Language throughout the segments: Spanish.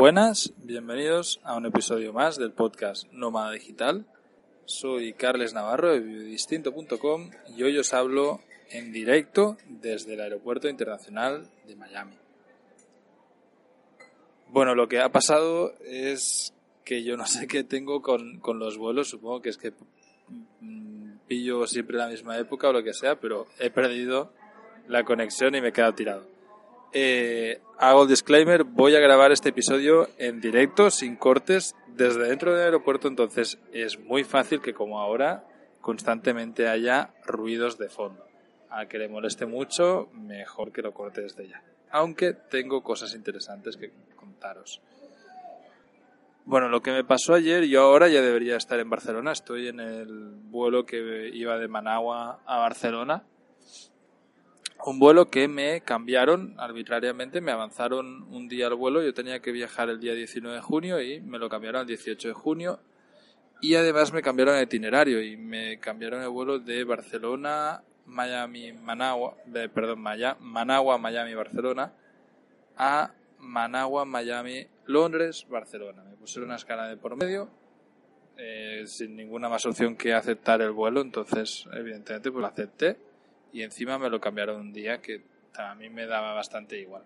Buenas, bienvenidos a un episodio más del podcast Nómada Digital. Soy Carles Navarro de Biodistinto.com y hoy os hablo en directo desde el Aeropuerto Internacional de Miami. Bueno, lo que ha pasado es que yo no sé qué tengo con, con los vuelos, supongo que es que mm, pillo siempre la misma época o lo que sea, pero he perdido la conexión y me he quedado tirado. Eh, hago el disclaimer, voy a grabar este episodio en directo, sin cortes, desde dentro del aeropuerto, entonces es muy fácil que como ahora constantemente haya ruidos de fondo. A que le moleste mucho, mejor que lo corte desde ya. Aunque tengo cosas interesantes que contaros. Bueno, lo que me pasó ayer, yo ahora ya debería estar en Barcelona, estoy en el vuelo que iba de Managua a Barcelona un vuelo que me cambiaron arbitrariamente, me avanzaron un día el vuelo, yo tenía que viajar el día 19 de junio y me lo cambiaron al 18 de junio y además me cambiaron el itinerario y me cambiaron el vuelo de Barcelona, Miami, Managua, perdón, Managua, Miami, Barcelona a Managua, Miami, Londres, Barcelona. Me pusieron una escala de por medio eh, sin ninguna más opción que aceptar el vuelo, entonces evidentemente pues lo acepté y encima me lo cambiaron un día que a mí me daba bastante igual.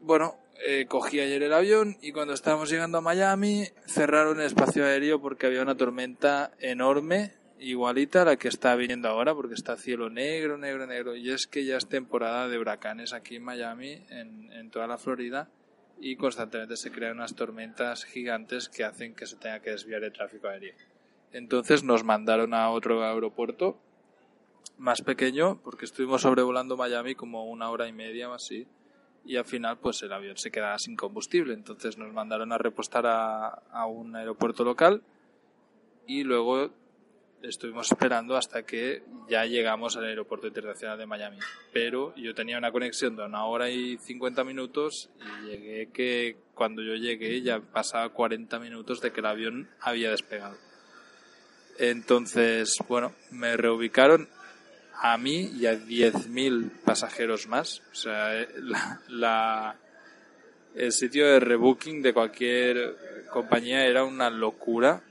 Bueno, eh, cogí ayer el avión y cuando estábamos llegando a Miami cerraron el espacio aéreo porque había una tormenta enorme, igualita a la que está viniendo ahora porque está cielo negro, negro, negro. Y es que ya es temporada de huracanes aquí en Miami, en, en toda la Florida, y constantemente se crean unas tormentas gigantes que hacen que se tenga que desviar el tráfico aéreo. Entonces nos mandaron a otro aeropuerto más pequeño porque estuvimos sobrevolando Miami como una hora y media o así y al final pues el avión se quedaba sin combustible. Entonces nos mandaron a repostar a, a un aeropuerto local y luego estuvimos esperando hasta que ya llegamos al aeropuerto internacional de Miami. Pero yo tenía una conexión de una hora y 50 minutos y llegué que cuando yo llegué ya pasaba 40 minutos de que el avión había despegado. Entonces bueno me reubicaron a mí y a 10.000 pasajeros más. O sea, eh, la, el sitio de rebooking de cualquier compañía era una locura.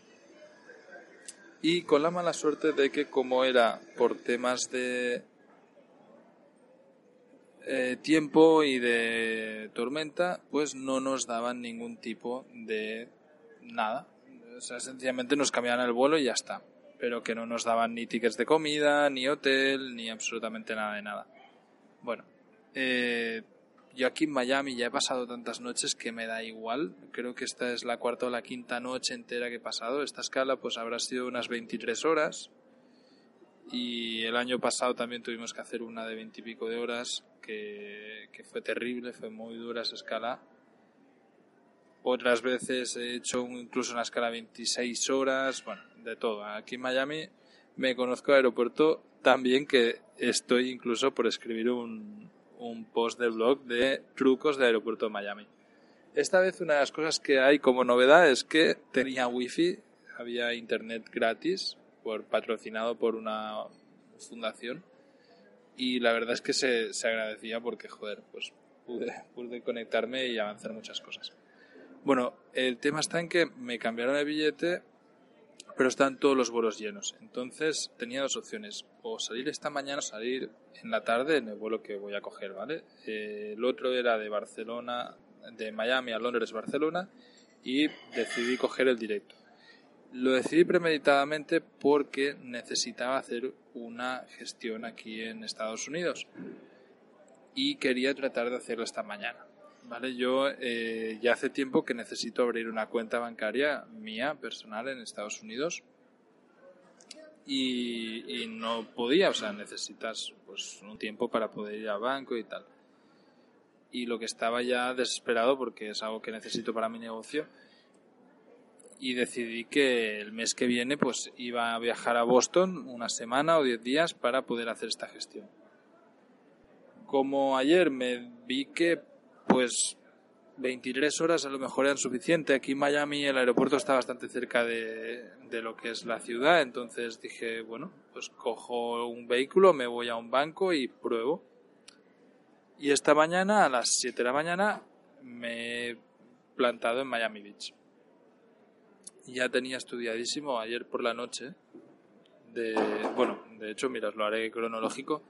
Y con la mala suerte de que como era por temas de eh, tiempo y de tormenta, pues no nos daban ningún tipo de nada. O sea, sencillamente nos cambiaban el vuelo y ya está pero que no nos daban ni tickets de comida, ni hotel, ni absolutamente nada de nada. Bueno, eh, yo aquí en Miami ya he pasado tantas noches que me da igual. Creo que esta es la cuarta o la quinta noche entera que he pasado. Esta escala pues habrá sido unas 23 horas. Y el año pasado también tuvimos que hacer una de 20 y pico de horas, que, que fue terrible, fue muy dura esa escala. Otras veces he hecho incluso una escala de 26 horas, bueno, de todo. Aquí en Miami me conozco el aeropuerto tan bien que estoy incluso por escribir un, un post de blog de trucos de aeropuerto de Miami. Esta vez una de las cosas que hay como novedad es que tenía wifi, había internet gratis, por, patrocinado por una fundación, y la verdad es que se, se agradecía porque, joder, pues pude, pude conectarme y avanzar muchas cosas. Bueno, el tema está en que me cambiaron el billete pero están todos los vuelos llenos. Entonces tenía dos opciones, o salir esta mañana o salir en la tarde en el vuelo que voy a coger, ¿vale? Eh, el otro era de Barcelona, de Miami a Londres, Barcelona, y decidí coger el directo. Lo decidí premeditadamente porque necesitaba hacer una gestión aquí en Estados Unidos y quería tratar de hacerlo esta mañana. Vale, yo eh, ya hace tiempo que necesito abrir una cuenta bancaria mía, personal, en Estados Unidos. Y, no podía, o sea, necesitas pues un tiempo para poder ir al banco y tal. Y lo que estaba ya desesperado porque es algo que necesito para mi negocio y decidí que el mes que viene pues iba a viajar a Boston una semana o diez días para poder hacer esta gestión. Como ayer me vi que pues 23 horas a lo mejor eran suficiente. Aquí en Miami el aeropuerto está bastante cerca de, de, lo que es la ciudad, entonces dije, bueno, pues cojo un vehículo, me voy a un banco y pruebo. Y esta mañana, a las 7 de la mañana, me he plantado en Miami Beach. Ya tenía estudiadísimo ayer por la noche. De, bueno, de hecho, mira, os lo haré cronológico.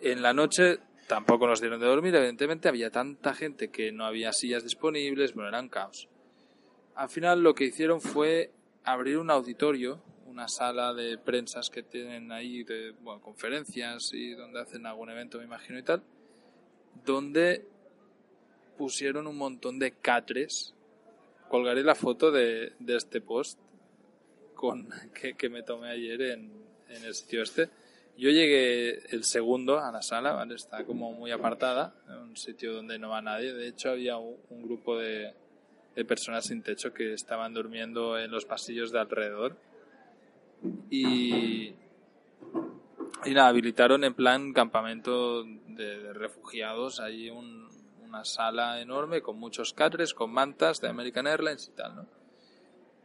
En la noche tampoco nos dieron de dormir, evidentemente había tanta gente que no había sillas disponibles, bueno, era un caos. Al final lo que hicieron fue abrir un auditorio, una sala de prensas que tienen ahí de conferencias y donde hacen algún evento, me imagino y tal, donde pusieron un montón de catres. Colgaré la foto de, este post con, que, que, me tomé ayer en, en el sitio este. Yo llegué el segundo a la sala, ¿vale? Está como muy apartada, un sitio donde no va nadie. De hecho, había un, grupo de, personas sin techo que estaban durmiendo en los pasillos de alrededor. Y, y habilitaron en plan campamento de, refugiados, ahí un, una sala enorme con muchos catres, con mantas de American Airlines y tal, ¿no?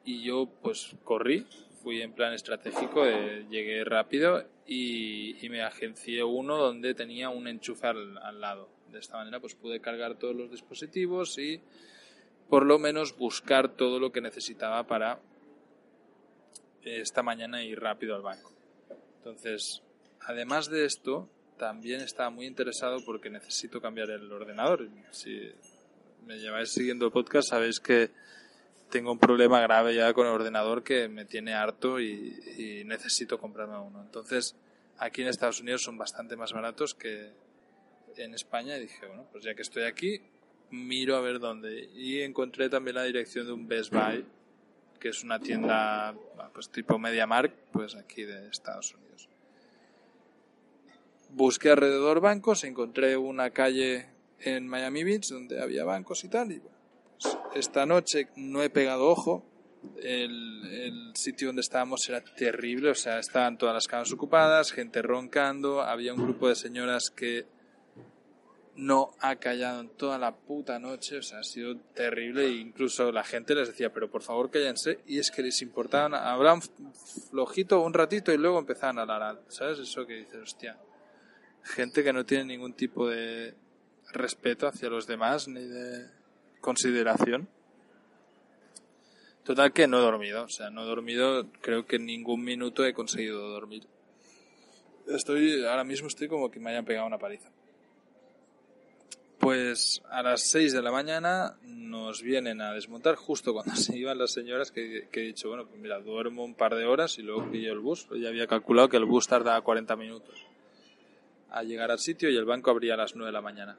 Y yo pues corrí, fui en plan estratégico, eh, llegué rápido y, y, me agencié uno donde tenía un enchufe al, al, lado. De esta manera pues pude cargar todos los dispositivos y por lo menos buscar todo lo que necesitaba para esta mañana ir rápido al banco. Entonces, además de esto, también estaba muy interesado porque necesito cambiar el ordenador. Si me lleváis siguiendo el podcast, sabéis que tengo un problema grave ya con el ordenador que me tiene harto y, necesito comprarme uno. Entonces, aquí en Estados Unidos son bastante más baratos que en España y dije, bueno, pues ya que estoy aquí, miro a ver dónde. Y encontré también la dirección de un Best Buy, que es una tienda pues tipo MediaMarkt, pues aquí de Estados Unidos busqué alrededor bancos, encontré una calle en Miami Beach donde había bancos y tal. Y bueno, esta noche no he pegado ojo. El, el, sitio donde estábamos era terrible, o sea, estaban todas las camas ocupadas, gente roncando, había un grupo de señoras que no ha callado en toda la puta noche, o sea, ha sido terrible e incluso la gente les decía, pero por favor cállense, y es que les importaban, hablaban flojito un ratito y luego empezaban a hablar, ¿sabes? Eso que dices, hostia, gente que no tiene ningún tipo de respeto hacia los demás ni de consideración. Total que no he dormido, o sea, no he dormido, creo que en ningún minuto he conseguido dormir. Estoy, ahora mismo estoy como que me hayan pegado una paliza. Pues a las 6 de la mañana nos vienen a desmontar justo cuando se iban las señoras que, he dicho, bueno, pues mira, duermo un par de horas y luego pillo el bus. Pues ya había calculado que el bus tardaba 40 minutos a llegar al sitio y el banco abría a las 9 de la mañana.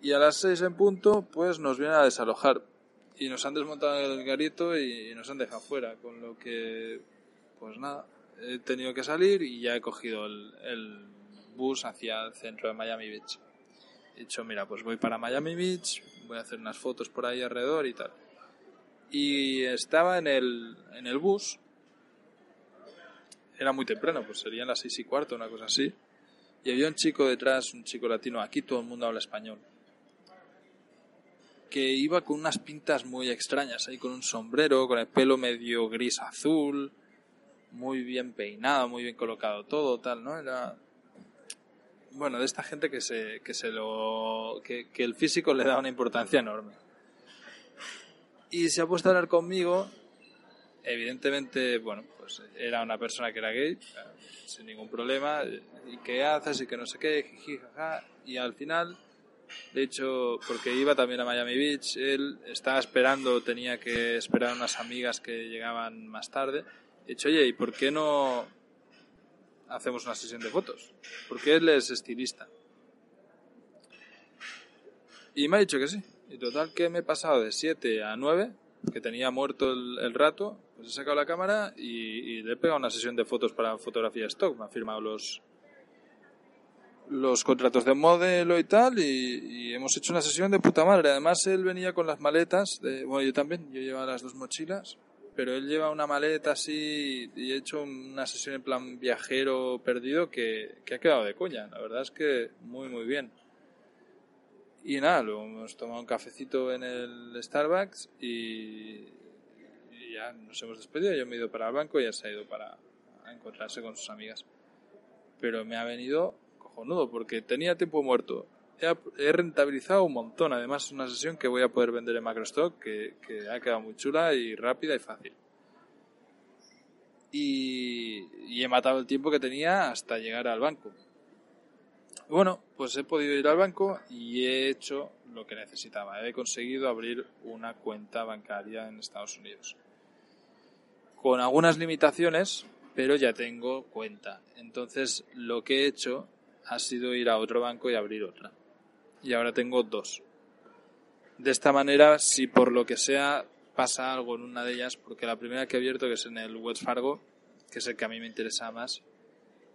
Y a las 6 en punto, pues nos vienen a desalojar. Y nos han desmontado el garito y nos han dejado fuera. Con lo que, pues nada, he tenido que salir y ya he cogido el, el bus hacia el centro de Miami Beach. He dicho, mira, pues voy para Miami Beach, voy a hacer unas fotos por ahí alrededor y tal. Y estaba en el, en el bus. Era muy temprano, pues serían las seis y cuarto, una cosa así y había un chico detrás, un chico latino, aquí todo el mundo habla español, que iba con unas pintas muy extrañas, ahí con un sombrero, con el pelo medio gris azul, muy bien peinado, muy bien colocado todo, tal, ¿no? Era bueno, de esta gente que se que se lo que, que el físico le da una importancia enorme. Y se ha puesto a hablar conmigo evidentemente, bueno, pues era una persona que era gay, sin ningún problema, y qué haces y que no sé qué, y al final, de hecho, porque iba también a Miami Beach, él estaba esperando, tenía que esperar unas amigas que llegaban más tarde, he dicho, oye, ¿y por qué no hacemos una sesión de fotos? Porque él es estilista. Y me ha dicho que sí. Y total que me he pasado de 7 a 9 que tenía muerto el, el rato, pues he sacado la cámara y, y, le he pegado una sesión de fotos para fotografía stock. Me ha firmado los, los contratos de modelo y tal, y, hemos hecho una sesión de puta madre. Además, él venía con las maletas, de, bueno, yo también, yo llevaba las dos mochilas, pero él lleva una maleta así y he hecho una sesión en plan viajero perdido que, que ha quedado de coña. La verdad es que muy, muy bien. Y nada, luego hemos tomado un cafecito en el Starbucks y, y ya nos hemos despedido. Yo me he ido para el banco y ya se ha ido para encontrarse con sus amigas. Pero me ha venido cojonudo porque tenía tiempo muerto he, rentabilizado un montón. Además, es una sesión que voy a poder vender en Macrostock, que, ha quedado muy chula y rápida y fácil. Y, y, he matado el tiempo que tenía hasta llegar al banco. Bueno, pues he podido ir al banco y he hecho lo que necesitaba. He conseguido abrir una cuenta bancaria en Estados Unidos. Con algunas limitaciones, pero ya tengo cuenta. Entonces, lo que he hecho ha sido ir a otro banco y abrir otra. Y ahora tengo dos. De esta manera, si por lo que sea pasa algo en una de ellas, porque la primera que he abierto, que es en el Wells Fargo, que es el que a mí me interesa más,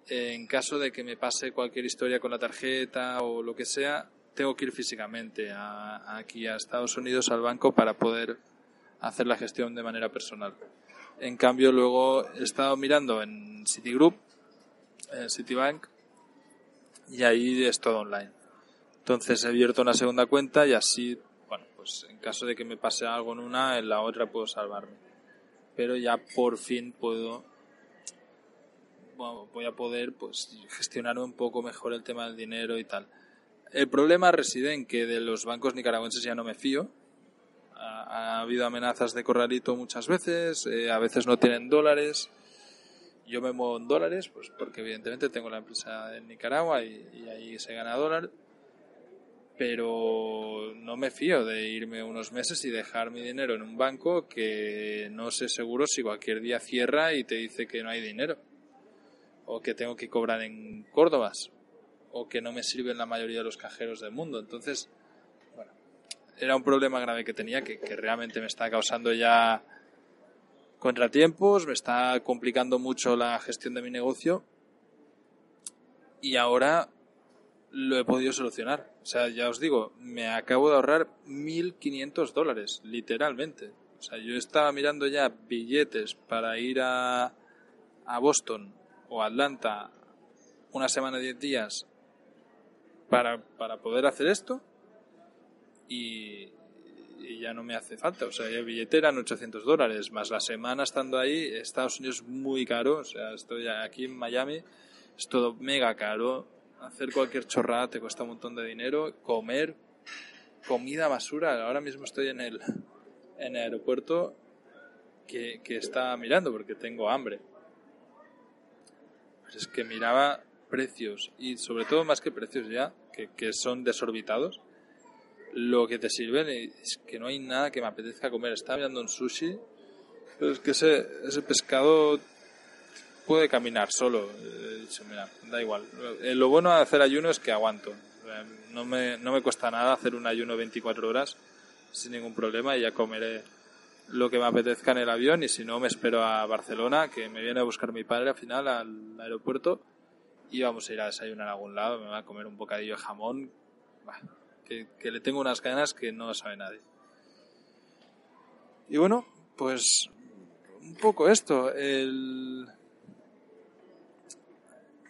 en caso de que me pase cualquier historia con la tarjeta o lo que sea, tengo que ir físicamente aquí a Estados Unidos al banco para poder hacer la gestión de manera personal. En cambio, luego he estado mirando en Citigroup, en Citibank, y ahí es todo online. Entonces he abierto una segunda cuenta y así, bueno, pues en caso de que me pase algo en una, en la otra puedo salvarme. Pero ya por fin puedo, bueno, voy a poder pues gestionar un poco mejor el tema del dinero y tal. El problema reside en que de los bancos nicaragüenses ya no me fío. Ha, habido amenazas de corralito muchas veces, eh, a veces no tienen dólares yo me muevo en dólares, pues porque evidentemente tengo la empresa en Nicaragua y, ahí se gana dólar, pero no me fío de irme unos meses y dejar mi dinero en un banco que no sé seguro si cualquier día cierra y te dice que no hay dinero, o que tengo que cobrar en Córdobas, o que no me sirven la mayoría de los cajeros del mundo. Entonces, bueno, era un problema grave que tenía que, que realmente me está causando ya contratiempos, me está complicando mucho la gestión de mi negocio y ahora lo he podido solucionar. O sea, ya os digo, me acabo de ahorrar 1.500 dólares, literalmente. O sea, yo estaba mirando ya billetes para ir a, a Boston o Atlanta una semana, 10 días para, para poder hacer esto y, y ya no me hace falta. O sea, el billete eran 800 dólares, más la semana estando ahí, Estados Unidos es muy caro, o sea, estoy aquí en Miami, es todo mega caro, hacer cualquier chorrada te cuesta un montón de dinero, comer, comida basura, ahora mismo estoy en el, en el aeropuerto que, que está mirando porque tengo hambre. Pero es que miraba precios y sobre todo más que precios ya, que, que son desorbitados lo que te sirven es que no hay nada que me apetezca comer. Estaba mirando un sushi, pero es que ese, ese pescado puede caminar solo. He dicho, mira, da igual. Eh, lo bueno de hacer ayuno es que aguanto. No me, no me cuesta nada hacer un ayuno 24 horas sin ningún problema y ya comeré lo que me apetezca en el avión y si no me espero a Barcelona que me viene a buscar mi padre al final al aeropuerto y vamos a ir a desayunar a algún lado, me va a comer un bocadillo de jamón que, le tengo unas ganas que no sabe nadie. Y bueno, pues un poco esto. El,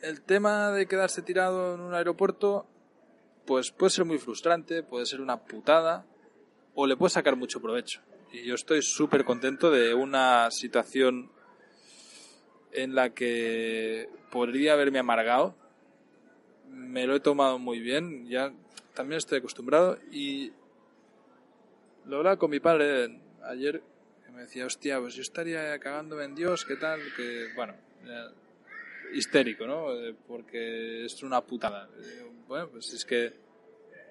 el tema de quedarse tirado en un aeropuerto, pues puede ser muy frustrante, puede ser una putada, o le puede sacar mucho provecho. Y yo estoy súper contento de una situación en la que podría haberme amargado. Me lo he tomado muy bien, ya también estoy acostumbrado y lo hablaba con mi padre ayer que me decía, hostia, pues yo estaría cagándome en Dios, ¿qué tal? Que, bueno, histérico, ¿no? Eh, porque es una putada. Bueno, pues es que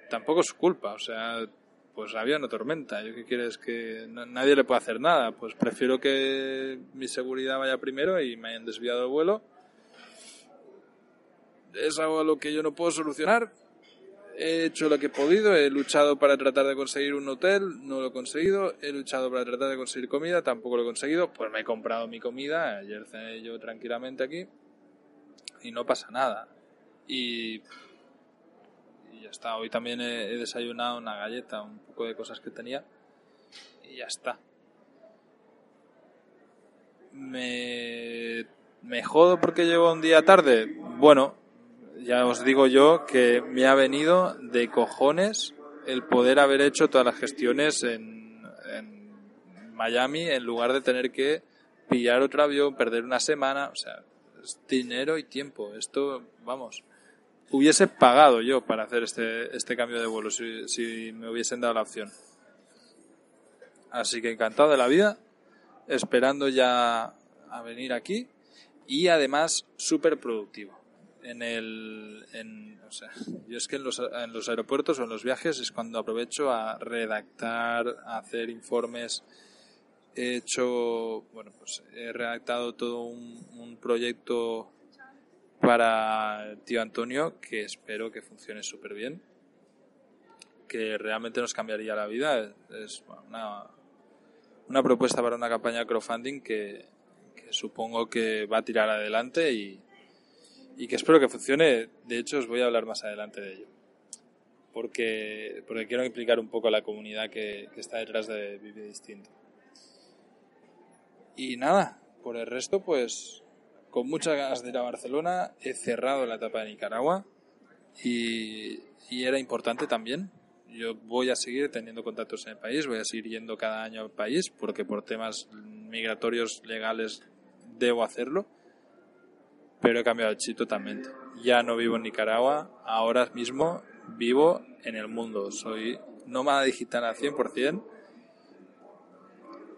tampoco es su culpa, o sea, pues había una tormenta. ¿Yo qué quieres? Que nadie le puede hacer nada. Pues prefiero que mi seguridad vaya primero y me hayan desviado el vuelo. Es algo a lo que yo no puedo solucionar, He hecho lo que he podido, he luchado para tratar de conseguir un hotel, no lo he conseguido, he luchado para tratar de conseguir comida, tampoco lo he conseguido, pues me he comprado mi comida, ayer cené yo tranquilamente aquí y no pasa nada. Y, ya está, hoy también he, desayunado una galleta, un poco de cosas que tenía y ya está. Me, me jodo porque llego un día tarde. Bueno, ya os digo yo que me ha venido de cojones el poder haber hecho todas las gestiones en, en Miami en lugar de tener que pillar otro avión, perder una semana, o sea, es dinero y tiempo. Esto, vamos, hubiese pagado yo para hacer este, este cambio de vuelo si, si me hubiesen dado la opción. Así que encantado de la vida, esperando ya a venir aquí y además súper productivo. En el, o sea, yo es que en los, en los aeropuertos o en los viajes es cuando aprovecho a redactar, a hacer informes. He hecho, bueno, pues he redactado todo un, un proyecto para el tío Antonio que espero que funcione súper bien, que realmente nos cambiaría la vida. Es una, una propuesta para una campaña de crowdfunding que, supongo que va a tirar adelante y, y, que espero que funcione. De hecho, os voy a hablar más adelante de ello. Porque, porque quiero implicar un poco a la comunidad que, que está detrás de Vive Distinto. Y nada, por el resto, pues con muchas ganas de ir a Barcelona. He cerrado la etapa de Nicaragua y, y, era importante también. Yo voy a seguir teniendo contactos en el país, voy a seguir yendo cada año al país porque por temas migratorios legales debo hacerlo. Pero he cambiado el chip totalmente. Ya no vivo en Nicaragua, ahora mismo vivo en el mundo. Soy nómada digital al 100%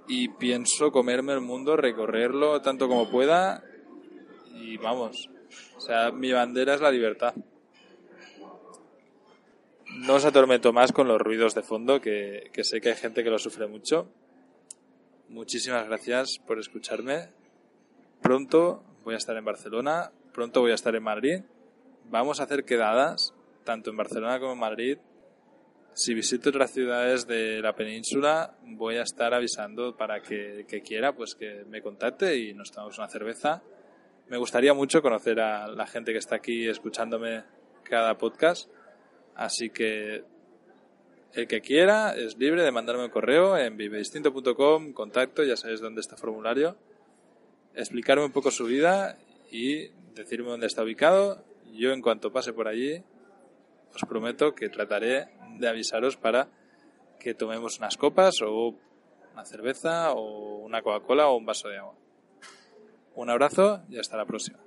y pienso comerme el mundo, recorrerlo tanto como pueda y vamos, o sea, mi bandera es la libertad. No os atormento más con los ruidos de fondo, que, que sé que hay gente que lo sufre mucho. Muchísimas gracias por escucharme. Pronto voy a estar en Barcelona, pronto voy a estar en Madrid. Vamos a hacer quedadas, tanto en Barcelona como en Madrid. Si visito otras ciudades de la península, voy a estar avisando para que, que quiera, pues que me contacte y nos tomamos una cerveza me gustaría mucho conocer a la gente que está aquí escuchándome cada podcast. Así que el que quiera es libre de mandarme un correo en vivedistinto.com, contacto, ya sabéis dónde está el formulario, explicarme un poco su vida y decirme dónde está ubicado. Yo en cuanto pase por allí os prometo que trataré de avisaros para que tomemos unas copas o una cerveza o una Coca-Cola o un vaso de agua. Un abrazo y hasta la próxima.